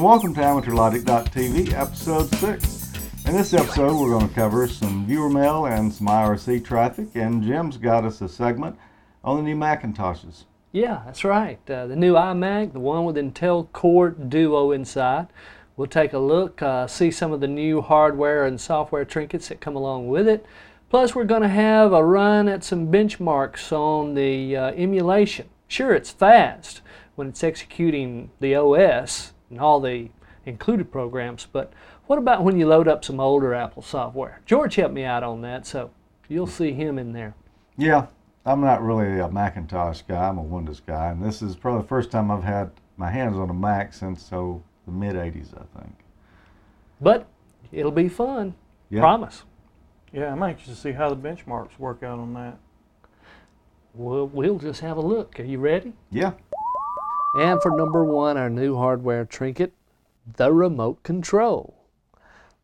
And welcome to AmateurLogic.tv, episode 6. In this episode, we're going to cover some viewer mail and some IRC traffic, and Jim's got us a segment on the new Macintoshes. Yeah, that's right. Uh, the new iMac, the one with Intel Core Duo inside. We'll take a look, uh, see some of the new hardware and software trinkets that come along with it. Plus, we're going to have a run at some benchmarks on the uh, emulation. Sure, it's fast when it's executing the OS and all the included programs, but what about when you load up some older Apple software? George helped me out on that, so you'll see him in there. Yeah, I'm not really a Macintosh guy, I'm a Windows guy, and this is probably the first time I've had my hands on a Mac since so the mid 80s, I think. But it'll be fun. Yeah. Promise. Yeah, I'm anxious to see how the benchmarks work out on that. We'll, we'll just have a look. Are you ready? Yeah. And for number one, our new hardware trinket, the remote control.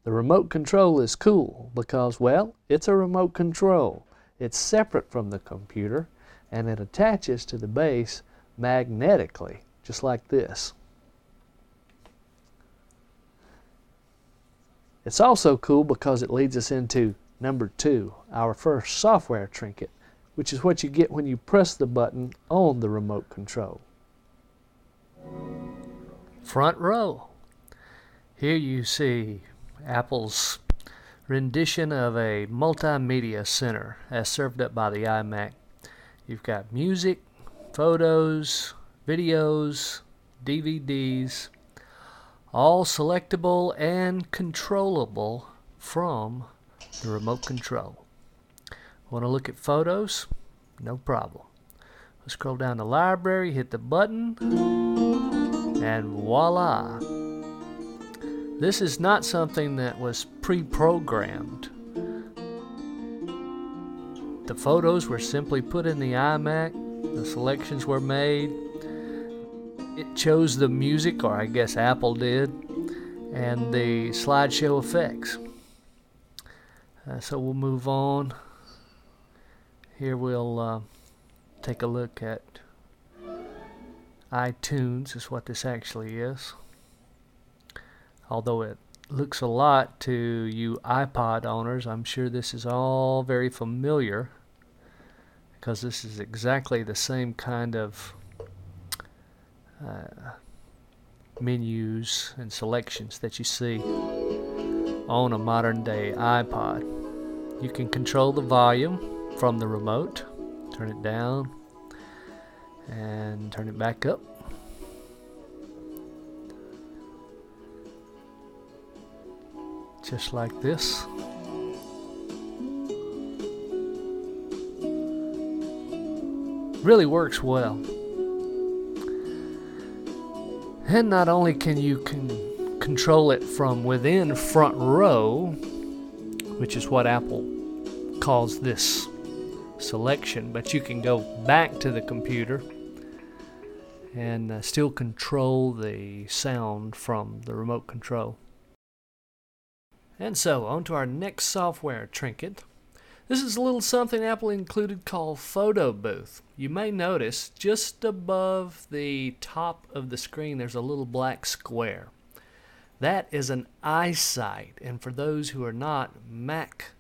The remote control is cool because, well, it's a remote control. It's separate from the computer and it attaches to the base magnetically, just like this. It's also cool because it leads us into number two, our first software trinket, which is what you get when you press the button on the remote control. Front row. Here you see Apple's rendition of a multimedia center as served up by the iMac. You've got music, photos, videos, DVDs, all selectable and controllable from the remote control. Want to look at photos? No problem. Let's scroll down to library, hit the button, and voila. This is not something that was pre programmed. The photos were simply put in the iMac, the selections were made. It chose the music, or I guess Apple did, and the slideshow effects. Uh, so we'll move on. Here we'll uh, take a look at iTunes, is what this actually is. Although it looks a lot to you iPod owners, I'm sure this is all very familiar because this is exactly the same kind of uh, menus and selections that you see on a modern day iPod. You can control the volume from the remote, turn it down, and turn it back up. Just like this. Really works well. And not only can you con- control it from within front row, which is what Apple calls this selection, but you can go back to the computer and uh, still control the sound from the remote control. And so, on to our next software trinket. This is a little something Apple included called Photo Booth. You may notice just above the top of the screen there's a little black square. That is an iSight, and for those who are not Mac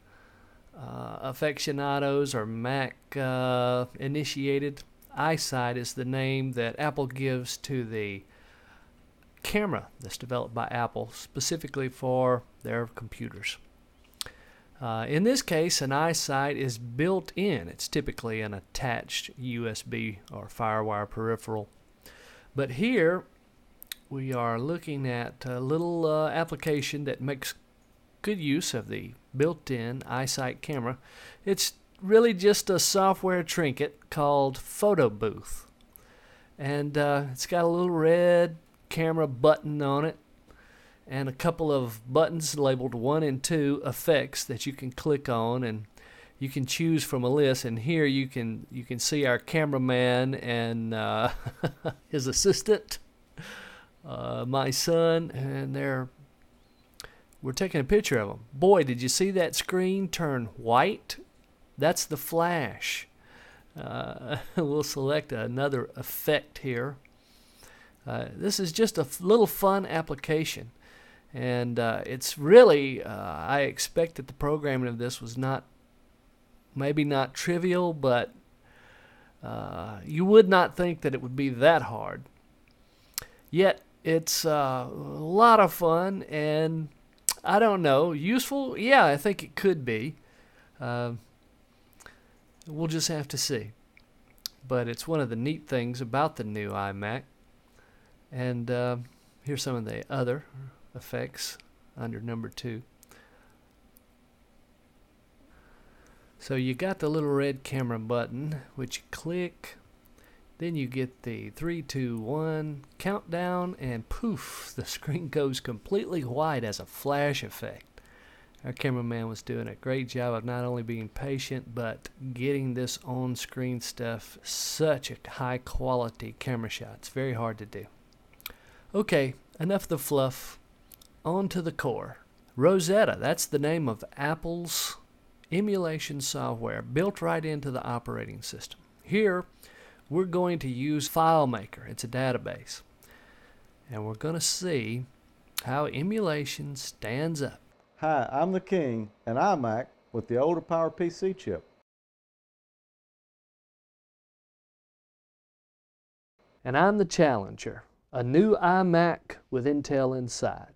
uh, aficionados or Mac uh, initiated, iSight is the name that Apple gives to the camera that's developed by Apple specifically for their computers. Uh, in this case, an iSight is built in. It's typically an attached USB or Firewire peripheral. But here, we are looking at a little uh, application that makes good use of the built-in iSight camera. It's really just a software trinket called Photo Booth. And uh, it's got a little red camera button on it and a couple of buttons labeled 1 and 2 effects that you can click on and you can choose from a list and here you can you can see our cameraman and uh, his assistant uh, my son and they're we're taking a picture of them boy did you see that screen turn white? That's the flash. Uh, we'll select another effect here. Uh, this is just a little fun application, and uh, it's really uh, I expect that the programming of this was not maybe not trivial, but uh, you would not think that it would be that hard. Yet it's uh, a lot of fun and I don't know useful. Yeah, I think it could be. Uh, we'll just have to see. But it's one of the neat things about the new iMac. And uh, here's some of the other effects under number two. So you got the little red camera button, which you click, then you get the three, two, one countdown, and poof, the screen goes completely white as a flash effect. Our cameraman was doing a great job of not only being patient, but getting this on screen stuff such a high quality camera shot. It's very hard to do. Okay, enough of the fluff. On to the core. Rosetta, that's the name of Apple's emulation software built right into the operating system. Here, we're going to use FileMaker. It's a database. And we're going to see how emulation stands up. Hi, I'm the King, an iMac with the older PowerPC chip. And I'm the Challenger, a new iMac with Intel inside.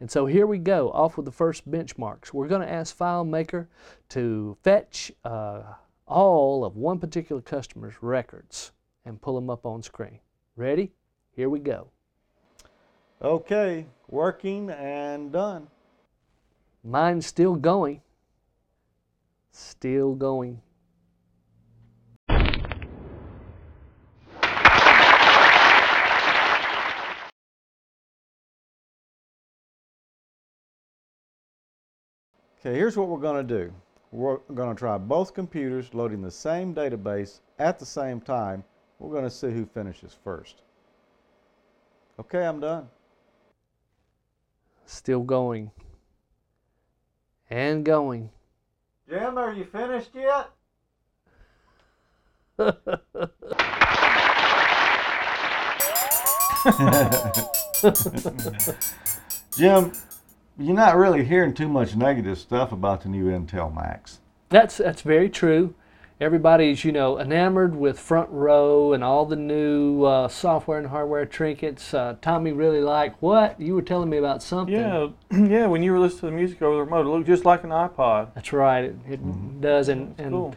And so here we go, off with the first benchmarks. We're going to ask FileMaker to fetch uh, all of one particular customer's records and pull them up on screen. Ready? Here we go. Okay, working and done. Mine's still going. Still going. Okay, here's what we're going to do. We're going to try both computers loading the same database at the same time. We're going to see who finishes first. Okay, I'm done. Still going. And going. Jim, are you finished yet? Jim, you're not really hearing too much negative stuff about the new Intel Macs. That's that's very true. Everybody's you know enamored with Front Row and all the new uh, software and hardware trinkets. Uh, Tommy really liked what you were telling me about something. Yeah, yeah. When you were listening to the music over the remote, it looked just like an iPod. That's right. It, it does, and and Cool.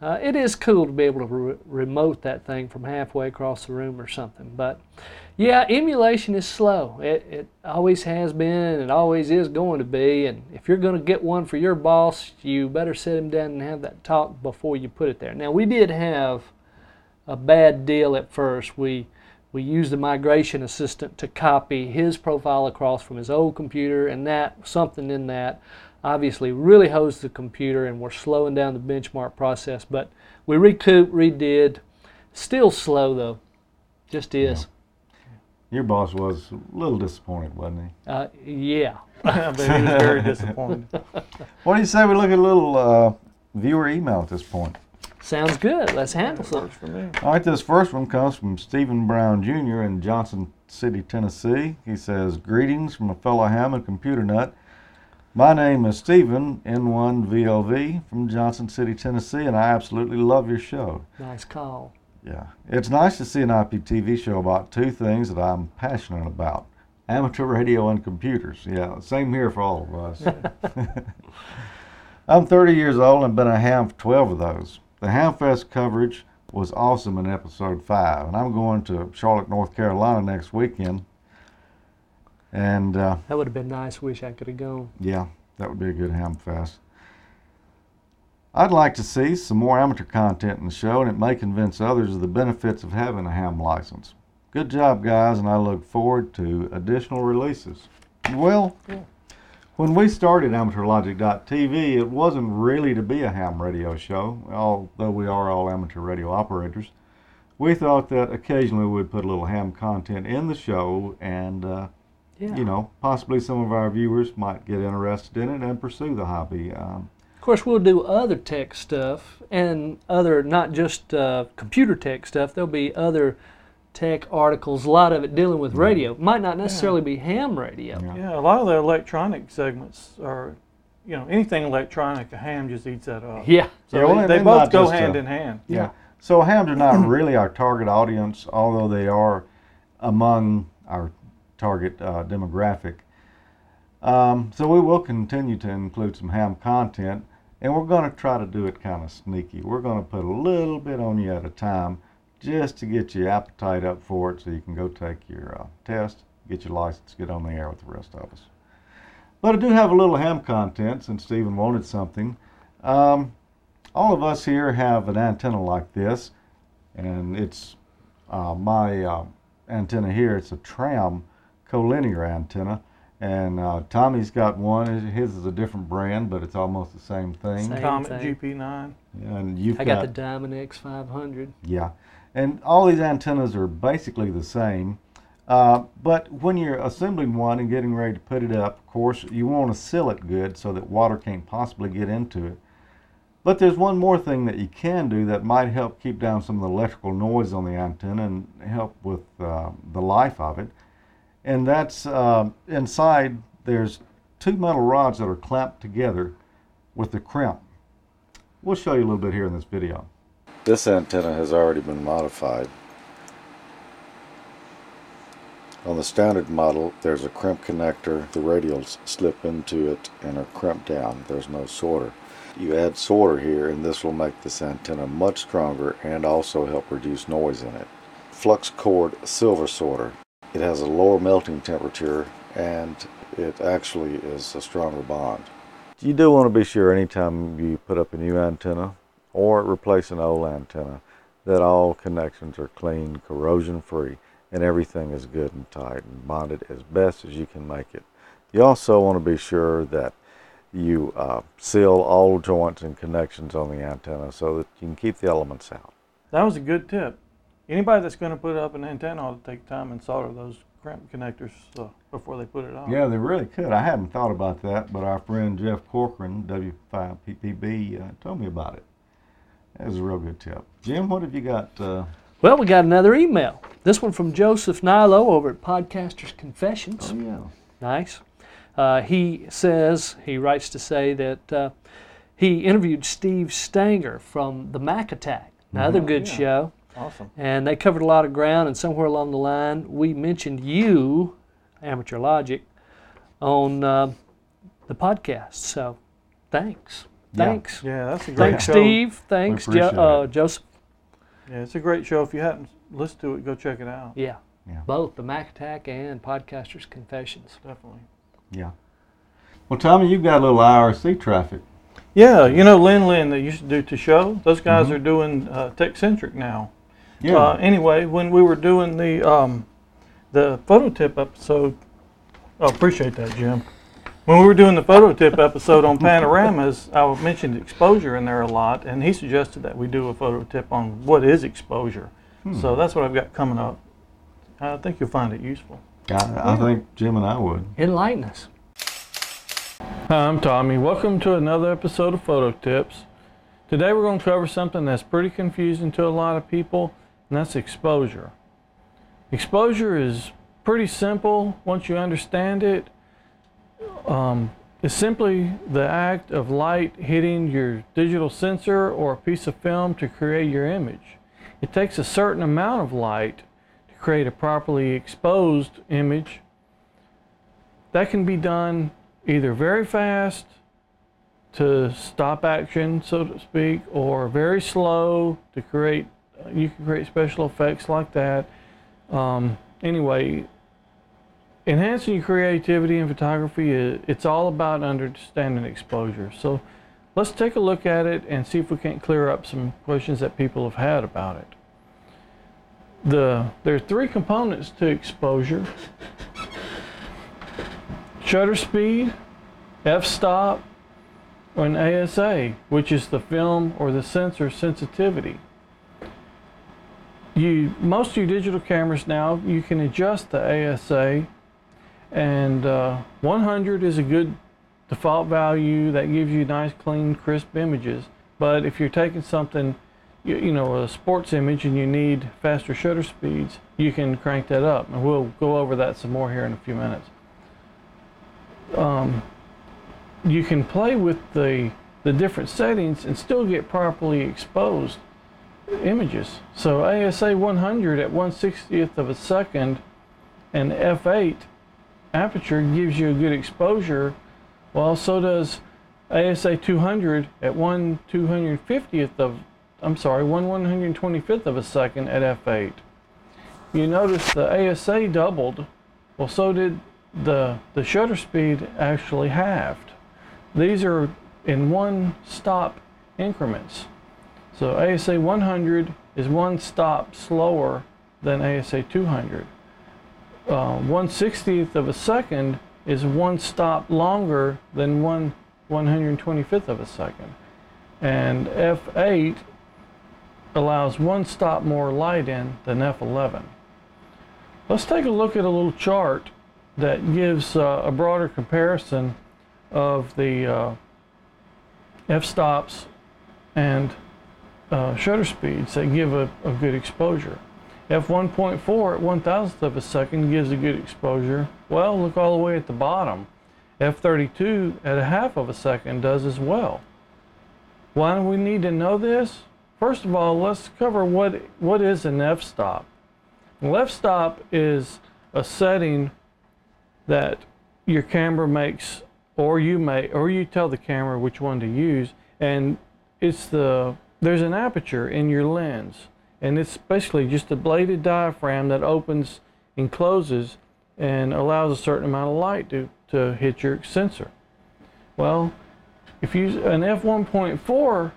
Uh, it is cool to be able to re- remote that thing from halfway across the room or something. But yeah, emulation is slow. It it always has been, and it always is going to be. And if you're going to get one for your boss, you better sit him down and have that talk before you put it there. Now we did have a bad deal at first. We we used the migration assistant to copy his profile across from his old computer, and that something in that obviously really hosed the computer, and we're slowing down the benchmark process. But we recouped, redid. Still slow though, just is. Your boss was a little disappointed, wasn't he? Uh, yeah. I bet he was very disappointed. What do you say we look at a little uh, viewer email at this point? Sounds good. Let's handle That some. works for me. All right, this first one comes from Stephen Brown Jr. in Johnson City, Tennessee. He says, Greetings from a fellow ham and computer nut. My name is Stephen, N1VLV, from Johnson City, Tennessee, and I absolutely love your show. Nice call. Yeah, it's nice to see an IPTV show about two things that I'm passionate about amateur radio and computers. Yeah, same here for all of us. I'm 30 years old and been a ham for 12 of those. The Hamfest coverage was awesome in episode 5, and I'm going to Charlotte, North Carolina next weekend. And uh, That would have been nice. Wish I could have gone. yeah, that would be a good ham fest. I'd like to see some more amateur content in the show, and it may convince others of the benefits of having a ham license. Good job, guys, and I look forward to additional releases. Well, when we started AmateurLogic.tv, it wasn't really to be a ham radio show, although we are all amateur radio operators. We thought that occasionally we'd put a little ham content in the show and uh, Yeah. you know, possibly some of our viewers might get interested in it and pursue the hobby. Um, Of course, we'll do other tech stuff and other, not just uh, computer tech stuff. There'll be other tech articles, a lot of it dealing with radio. Might not necessarily be ham radio. Yeah. Yeah, a lot of the electronic segments are, you know, anything electronic, a ham just eats that up. Yeah. So Yeah, well, they, they both go just, uh, hand in hand. Yeah. So hams are not really our target audience, although they are among our target uh, demographic. Um, so we will continue to include some ham content, and we're going to try to do it kind of sneaky. We're going to put a little bit on you at a time, just to get your appetite up for it, so you can go take your uh, test, get your license, get on the air with the rest of us. But I do have a little ham content since Stephen wanted something. Um, all of us here have an antenna like this, and it's uh, my uh, antenna here. It's a Tram collinear antenna, and uh, Tommy's got one. His is a different brand, but it's almost the same thing. Same. Comet thing. GP9. And you've I got the Diamond X500. yeah, and all these antennas are basically the same. Uh, but when you're assembling one and getting ready to put it up, of course, you want to seal it good so that water can't possibly get into it. But there's one more thing that you can do that might help keep down some of the electrical noise on the antenna and help with uh, the life of it. And that's uh, inside, there's two metal rods that are clamped together with the crimp. We'll show you a little bit here in this video. This antenna has already been modified. On the standard model, there's a crimp connector. The radials slip into it and are crimped down. There's no solder. You add solder here and this will make this antenna much stronger and also help reduce noise in it. Flux core silver solder. It has a lower melting temperature and it actually is a stronger bond. You do want to be sure anytime you put up a new antenna or replace an old antenna that all connections are clean, corrosion free, and everything is good and tight and bonded as best as you can make it. You also want to be sure that you uh, seal all joints and connections on the antenna so that you can keep the elements out. That was a good tip. Anybody that's going to put up an antenna ought to take time and solder those crimp connectors uh, before they put it on. Yeah, they really could. I hadn't thought about that, but our friend Jeff Corcoran, W5PPB, uh, told me about it. That was a real good tip. Jim, what have you got? Uh, Well, we got another email. This one from Joseph Nilo over at Podcasters Confessions. oh, yeah. Nice. Uh, he says, he writes to say that uh, he interviewed Steve Stanger from the Mac Attack, another Mhm. good Yeah. show. Awesome. And they covered a lot of ground, and somewhere along the line, we mentioned you, Amateur Logic, on uh, the podcast. So thanks. Yeah. Thanks. Yeah, that's a great Thanks, show. Steve. Thanks, jo- uh. Joseph. Yeah, it's a great show. If you hadn't listened to it, go check it out. Yeah. Yeah. Both the Mac Attack and Podcasters Confessions. Definitely. Yeah. Well, Tommy, you've got a little IRC traffic. Yeah, you know Lin Lin that used to do to show. Those guys Mhm. are doing uh, Techcentric now. Yeah. Uh, anyway, when we were doing the um, the photo tip episode, oh, appreciate that, Jim. When we were doing the photo tip episode on panoramas, I mentioned exposure in there a lot, and he suggested that we do a photo tip on what is exposure. Hmm. So that's what I've got coming up. I think you'll find it useful. I, I think Jim and I would. Enlighten us. Hi, I'm Tommy. Welcome to another episode of Photo Tips. Today we're going to cover something that's pretty confusing to a lot of people, and that's exposure. Exposure is pretty simple once you understand it. Um, it's simply the act of light hitting your digital sensor or a piece of film to create your image. It takes a certain amount of light to create a properly exposed image. That can be done either very fast to stop action, so to speak, or very slow to create. You can create special effects like that. Um, anyway, enhancing your creativity in photography, it's all about understanding exposure. So let's take a look at it and see if we can't clear up some questions that people have had about it. The, there are three components to exposure shutter speed, f-stop, and ASA, which is the film or the sensor sensitivity. You most of your digital cameras now you can adjust the ASA, and uh, 100 is a good default value that gives you nice, clean, crisp images. But if you're taking something you, you know a sports image and you need faster shutter speeds, you can crank that up, and we'll go over that some more here in a few minutes. Um, you can play with the the different settings and still get properly exposed images. So ASA 100 at 160th of a second and f8 aperture gives you a good exposure. Well, so does ASA 200 at 1 250th of, I'm sorry, 1 125th of a second at f8. You notice the ASA doubled. Well, so did the, the shutter speed actually halved. These are in one stop increments. So ASA 100 is one stop slower than ASA 200. Uh, 160th of a second is one stop longer than one 125th of a second. And F8 allows one stop more light in than F11. Let's take a look at a little chart that gives uh, a broader comparison of the uh, f-stops and uh, shutter speeds that give a, a good exposure. F1.4 at one thousandth of a second gives a good exposure. Well, look all the way at the bottom. F32 at a half of a second does as well. Why do we need to know this? First of all, let's cover what, what is an f-stop. An f-stop is a setting that your camera makes or you may or you tell the camera which one to use and it's the there's an aperture in your lens and it's basically just a bladed diaphragm that opens and closes and allows a certain amount of light to, to hit your sensor. Well, if you an f1.4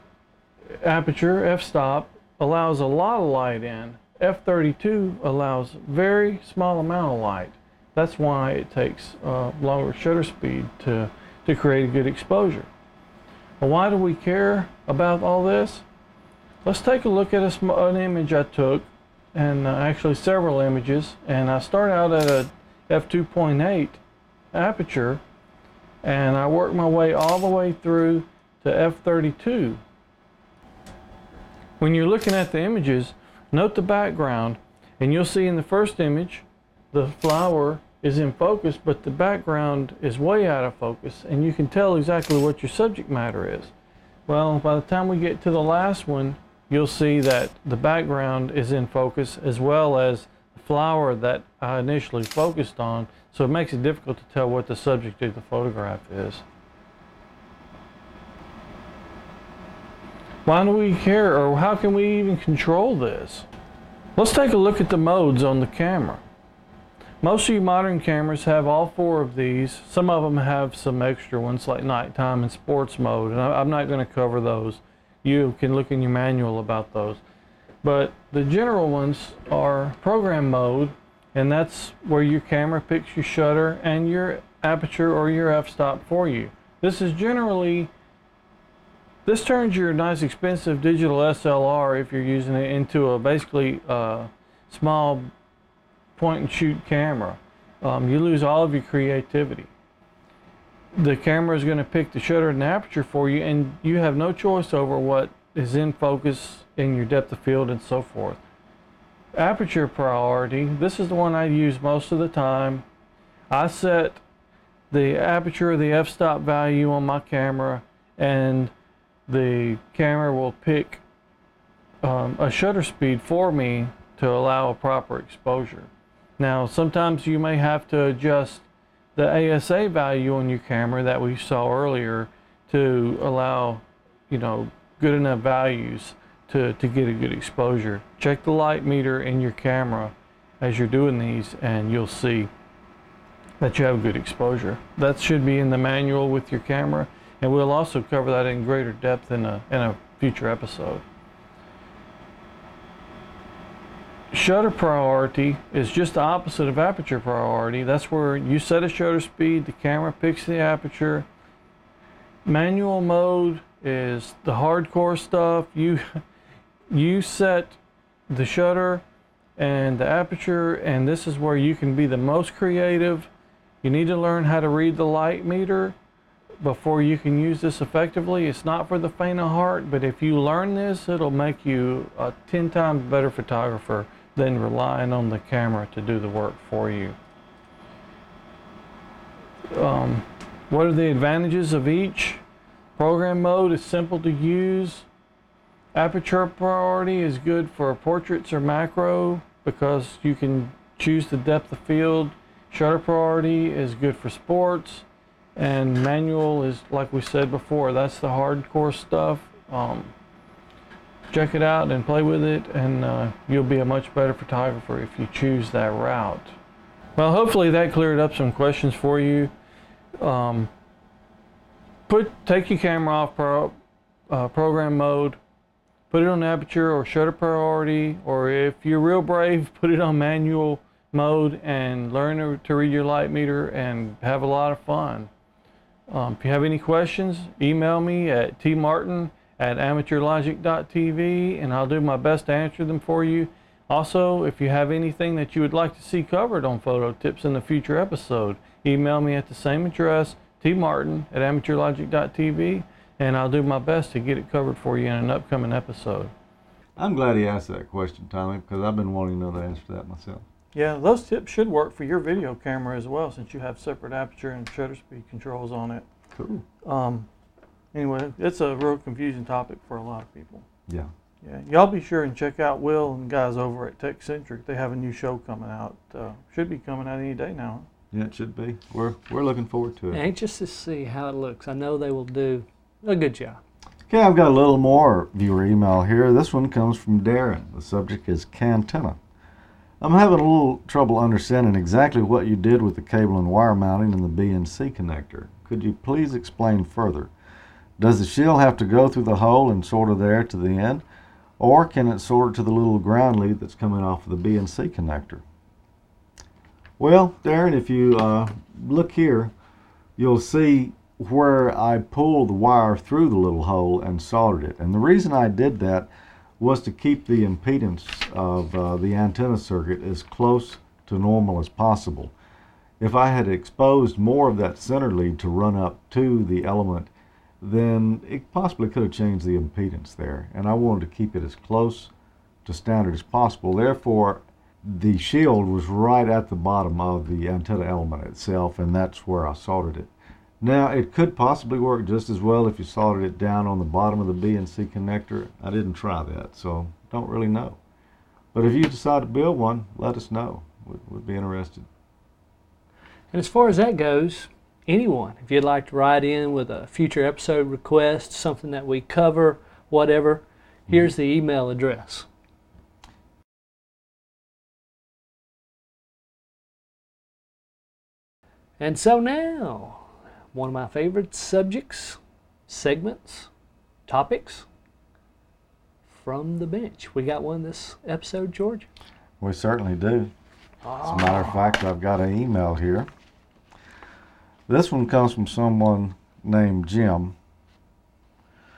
aperture f-stop allows a lot of light in. f32 allows very small amount of light. That's why it takes uh, longer shutter speed to, to create a good exposure. Well, why do we care about all this? Let's take a look at a, an image I took, and uh, actually several images, and I start out at a f2.8 aperture, and I work my way all the way through to f32. When you're looking at the images, note the background, and you'll see in the first image, the flower is in focus, but the background is way out of focus, and you can tell exactly what your subject matter is. Well, by the time we get to the last one, you'll see that the background is in focus as well as the flower that I initially focused on, so it makes it difficult to tell what the subject of the photograph is. Why do we care, or how can we even control this? Let's take a look at the modes on the camera. Most of your modern cameras have all four of these. Some of them have some extra ones like nighttime and sports mode, and I'm not going to cover those. You can look in your manual about those. But the general ones are program mode, and that's where your camera picks your shutter and your aperture or your f-stop for you. This is generally, this turns your nice expensive digital SLR, if you're using it, into a basically uh, small point and shoot camera. Um, you lose all of your creativity. The camera is going to pick the shutter and the aperture for you, and you have no choice over what is in focus in your depth of field and so forth. Aperture priority, this is the one I use most of the time. I set the aperture the f-stop value on my camera and the camera will pick um, a shutter speed for me to allow a proper exposure. Now, sometimes you may have to adjust the ASA value on your camera that we saw earlier to allow, you know, good enough values to, to get a good exposure. Check the light meter in your camera as you're doing these and you'll see that you have good exposure. That should be in the manual with your camera and we'll also cover that in greater depth in a, in a future episode. Shutter priority is just the opposite of aperture priority. That's where you set a shutter speed, the camera picks the aperture. Manual mode is the hardcore stuff. You you set the shutter and the aperture and this is where you can be the most creative. You need to learn how to read the light meter. before you can use this effectively. It's not for the faint of heart, but if you learn this, it'll make you a 10 times better photographer than relying on the camera to do the work for you. Um, what are the advantages of each? Program mode is simple to use. Aperture priority is good for portraits or macro because you can choose the depth of field. Shutter priority is good for sports. And manual is, like we said before, that's the hardcore stuff. Um, check it out and play with it, and uh, you'll be a much better photographer if you choose that route. Well, hopefully that cleared up some questions for you. Um, put take your camera off pro, uh, program mode, put it on aperture or shutter priority, or if you're real brave, put it on manual mode and learn to read your light meter and have a lot of fun. Um, if you have any questions, email me at tmartin at amateurlogic.tv and I'll do my best to answer them for you. Also, if you have anything that you would like to see covered on photo tips in a future episode, email me at the same address, tmartin at amateurlogic.tv, and I'll do my best to get it covered for you in an upcoming episode. I'm glad he asked that question, Tommy, because I've been wanting to know the answer to that myself. Yeah, those tips should work for your video camera as well since you have separate aperture and shutter speed controls on it. Cool. Um, anyway, it's a real confusing topic for a lot of people. Yeah. Yeah, y'all be sure and check out Will and guys over at TechCentric. They have a new show coming out. Uh, should be coming out any day now. Yeah, it should be. We're we're looking forward to it. Anxious to see how it looks. I know they will do a good job. Okay, I've got a little more viewer email here. This one comes from Darren. The subject is Cantenna. I'm having a little trouble understanding exactly what you did with the cable and wire mounting and the BNC connector. Could you please explain further? Does the shield have to go through the hole and solder there to the end? Or can it solder to the little ground lead that's coming off of the BNC connector? Well, Darren, if you uh, look here, you'll see where I pulled the wire through the little hole and soldered it. And the reason I did that was to keep the impedance of uh, the antenna circuit as close to normal as possible. If I had exposed more of that center lead to run up to the element, then it possibly could have changed the impedance there. And I wanted to keep it as close to standard as possible. Therefore, the shield was right at the bottom of the antenna element itself, and that's where I soldered it. Now, it could possibly work just as well if you soldered it down on the bottom of the BNC connector. I didn't try that, so don't really know. But if you decide to build one, let us know. We'd, we'd be interested. And as far as that goes, anyone, if you'd like to write in with a future episode request, something that we cover, whatever, here's the email address. And so now, one of my favorite subjects, segments, topics from the bench. We got one this episode, George? We certainly do. As a matter of ah. fact, I've got an email here. This one comes from someone named Jim.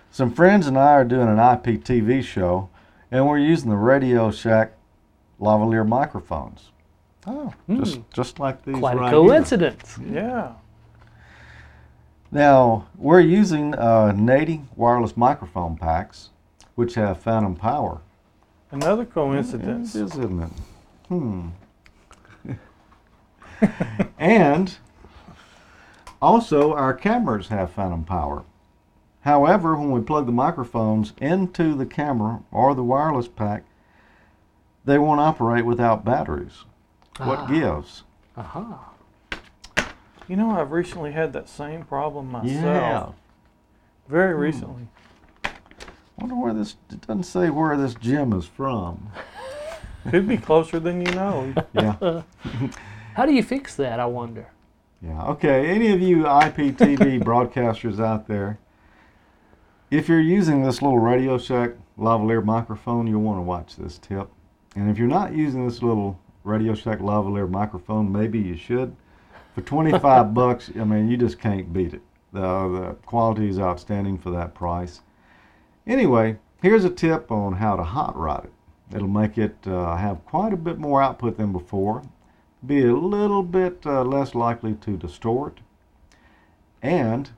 Some friends and I are doing an IPTV show, and we're using the Radio Shack lavalier microphones. Oh, just just like these Quite right a here. coincidence. Yeah. Now, we're using uh, Nady wireless microphone packs, which have phantom power. Another It coincidence. is, isn't it? Hmm. and also, our cameras have phantom power. However, when we plug the microphones into the camera or the wireless pack, they won't operate without batteries. What Ah. gives? Aha. You know, I've recently had that same problem myself. Yeah. Very recently. Wonder where this. It doesn't say where this gem is from. Could be closer than you know. Yeah. How do you fix that, I wonder? Yeah. Okay. Any of you IPTV broadcasters out there, if you're using this little Radio Shack lavalier microphone, you'll want to watch this tip. And if you're not using this little Radio Shack lavalier microphone, maybe you should. For 25 bucks, I mean, you just can't beat it. The, the quality is outstanding for that price. Anyway, here's a tip on how to hot rod it. It'll make it uh, have quite a bit more output than before, be a little bit uh, less likely to distort, and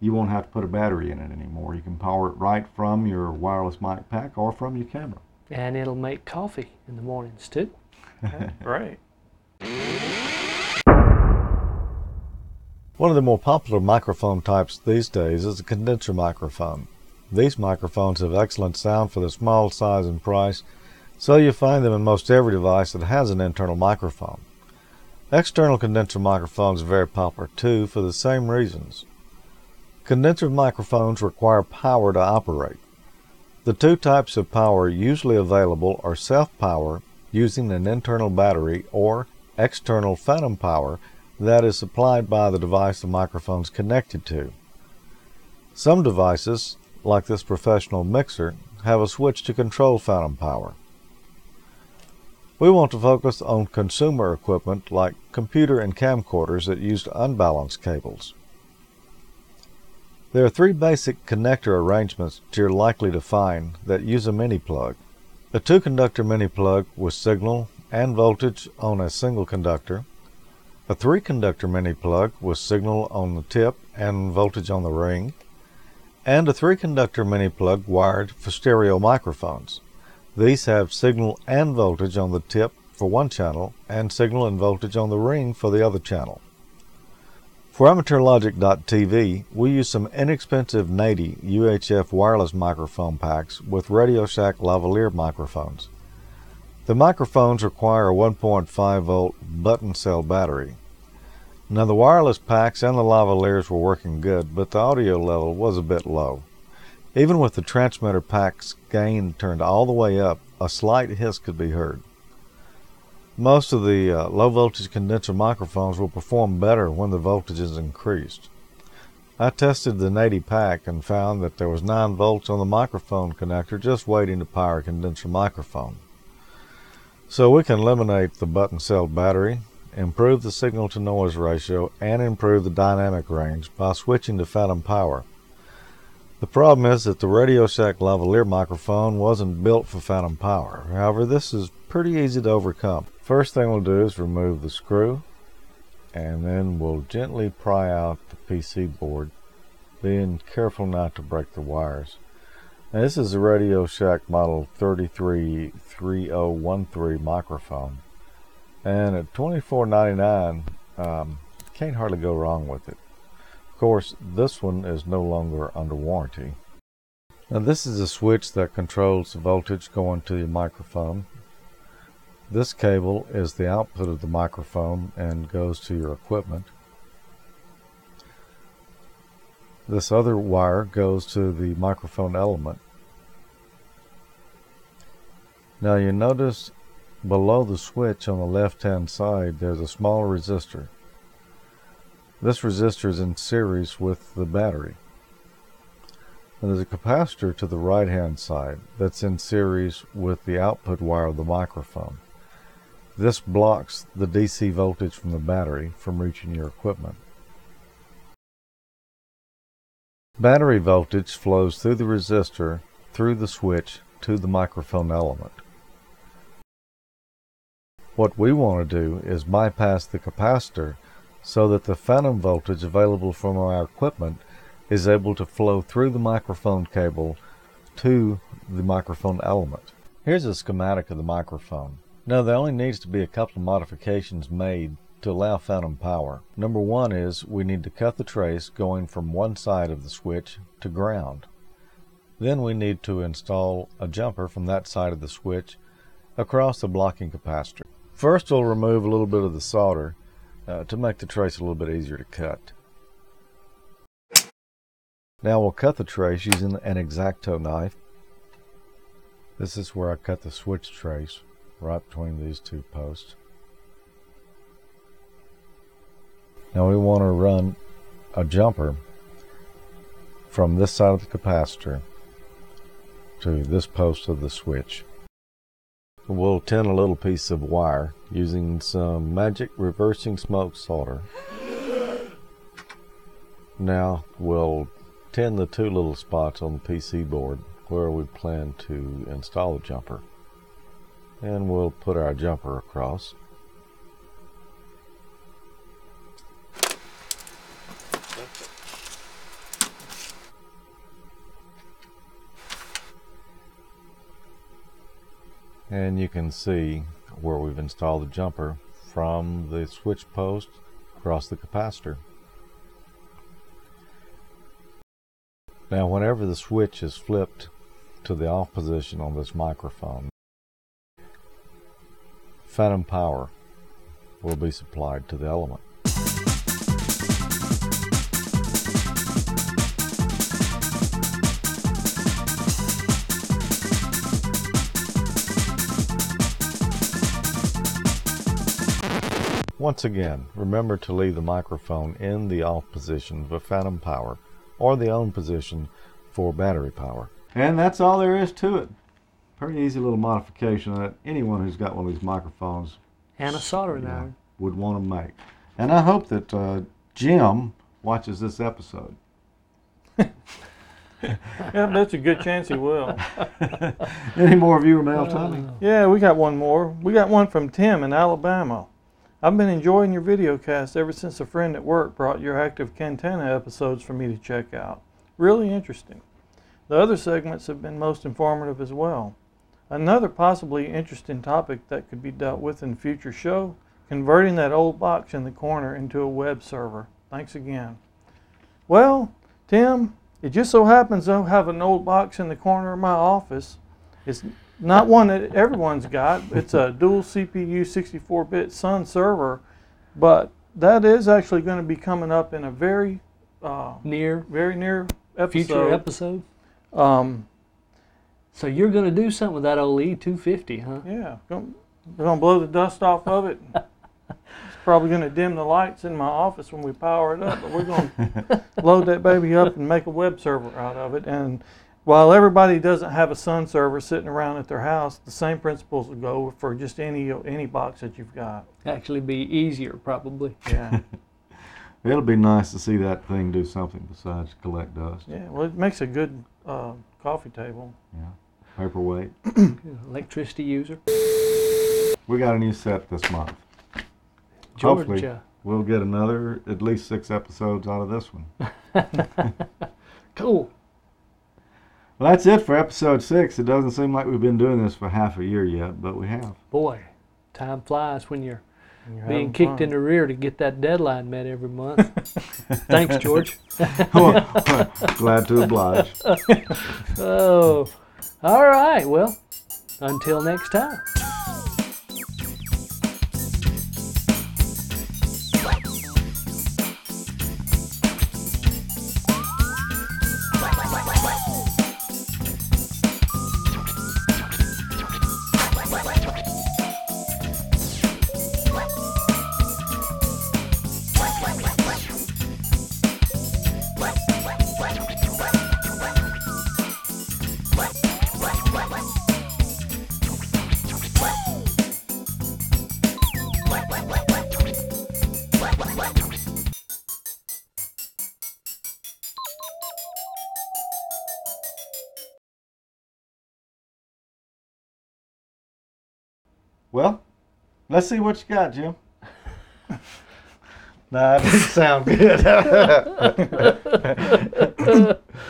you won't have to put a battery in it anymore. You can power it right from your wireless mic pack or from your camera. And it'll make coffee in the mornings too. Right. One of the more popular microphone types these days is a condenser microphone. These microphones have excellent sound for their small size and price, so you find them in most every device that has an internal microphone. External condenser microphones are very popular too for the same reasons. Condenser microphones require power to operate. The two types of power usually available are self-power using an internal battery or external phantom power that is supplied by the device the microphone is connected to. Some devices, like this professional mixer, have a switch to control phantom power. We want to focus on consumer equipment like computer and camcorders that used unbalanced cables. There are three basic connector arrangements that you're likely to find that use a mini plug. A two conductor mini plug with signal and voltage on a single conductor, a three conductor mini plug with signal on the tip and voltage on the ring, and a three conductor mini plug wired for stereo microphones. These have signal and voltage on the tip for one channel and signal and voltage on the ring for the other channel. For AmateurLogic.tv, we use some inexpensive Nady UHF wireless microphone packs with Radio Shack lavalier microphones. The microphones require a 1.5 volt button cell battery. Now the wireless packs and the lavaliers were working good, but the audio level was a bit low. Even with the transmitter pack's gain turned all the way up, a slight hiss could be heard. Most of the uh, low voltage condenser microphones will perform better when the voltage is increased. I tested the Nady pack and found that there was 9 volts on the microphone connector just waiting to power a condenser microphone. So we can eliminate the button cell battery, improve the signal to noise ratio, and improve the dynamic range by switching to phantom power. The problem is that the Radio Shack lavalier microphone wasn't built for phantom power. However, this is pretty easy to overcome. First thing we'll do is remove the screw and then we'll gently pry out the PC board, being careful not to break the wires. Now, this is a Radio Shack model 333013 microphone and at $24.99 um, can't hardly go wrong with it. Of course, this one is no longer under warranty. Now this is a switch that controls the voltage going to your microphone. This cable is the output of the microphone and goes to your equipment. This other wire goes to the microphone element. Now you notice below the switch on the left hand side there's a small resistor. This resistor is in series with the battery. And there's a capacitor to the right hand side that's in series with the output wire of the microphone. This blocks the DC voltage from the battery from reaching your equipment. Battery voltage flows through the resistor, through the switch, to the microphone element. What we want to do is bypass the capacitor so that the phantom voltage available from our equipment is able to flow through the microphone cable to the microphone element. Here's a schematic of the microphone. Now there only needs to be a couple of modifications made to allow phantom power. Number one is we need to cut the trace going from one side of the switch to ground. Then we need to install a jumper from that side of the switch across the blocking capacitor. First we'll remove a little bit of the solder uh, to make the trace a little bit easier to cut. Now we'll cut the trace using an X-Acto knife. This is where I cut the switch trace, right between these two posts. Now we want to run a jumper from this side of the capacitor to this post of the switch. We'll tin a little piece of wire using some magic reversing smoke solder. Now we'll tin the two little spots on the PC board where we plan to install the jumper. And we'll put our jumper across. And you can see where we've installed the jumper from the switch post across the capacitor. Now whenever the switch is flipped to the off position on this microphone, phantom power will be supplied to the element. Once again, remember to leave the microphone in the off position for phantom power or the on position for battery power. And that's all there is to it. Pretty easy little modification that anyone who's got one of these microphones And a soldering Yeah. iron. would want to make. And I hope that uh, Jim watches this episode. Yeah, that's a good chance he will. Any more viewer mail, Tommy? Yeah, we got one more. We got one from Tim in Alabama. I've been enjoying your video cast ever since a friend at work brought your active Cantenna episodes for me to check out. Really interesting. The other segments have been most informative as well. Another possibly interesting topic that could be dealt with in a future show converting that old box in the corner into a web server. Thanks again. Well, Tim, it just so happens I have an old box in the corner of my office. It's not one that everyone's got. It's a dual CPU 64-bit Sun server, but that is actually going to be coming up in a very, uh, Near very near episode. future episode. Um, So you're going to do something with that old E250, huh? yeah, we're gonna blow the dust off of it. It's probably gonna dim the lights in my office when we power it up, but we're gonna load that baby up and make a web server out of it. And while everybody doesn't have a Sun server sitting around at their house, the same principles will go for just any any box that you've got. Actually, be easier probably. Yeah, It'll be nice to see that thing do something besides collect dust. yeah. Well, it makes a good uh, coffee table. Yeah. Paperweight. Electricity user. We got a new set this month. Hopefully. We'll get another at least six episodes out of this one. Cool. Well, that's it for episode six. It doesn't seem like we've been doing this for half a year yet, but we have. Boy, time flies when you're and you're being kicked fun. in the rear to get that deadline met every month. Thanks, George. Glad to oblige. Oh, all right. Well, until next time. Let's see what you got, Jim. nah, that didn't sound good.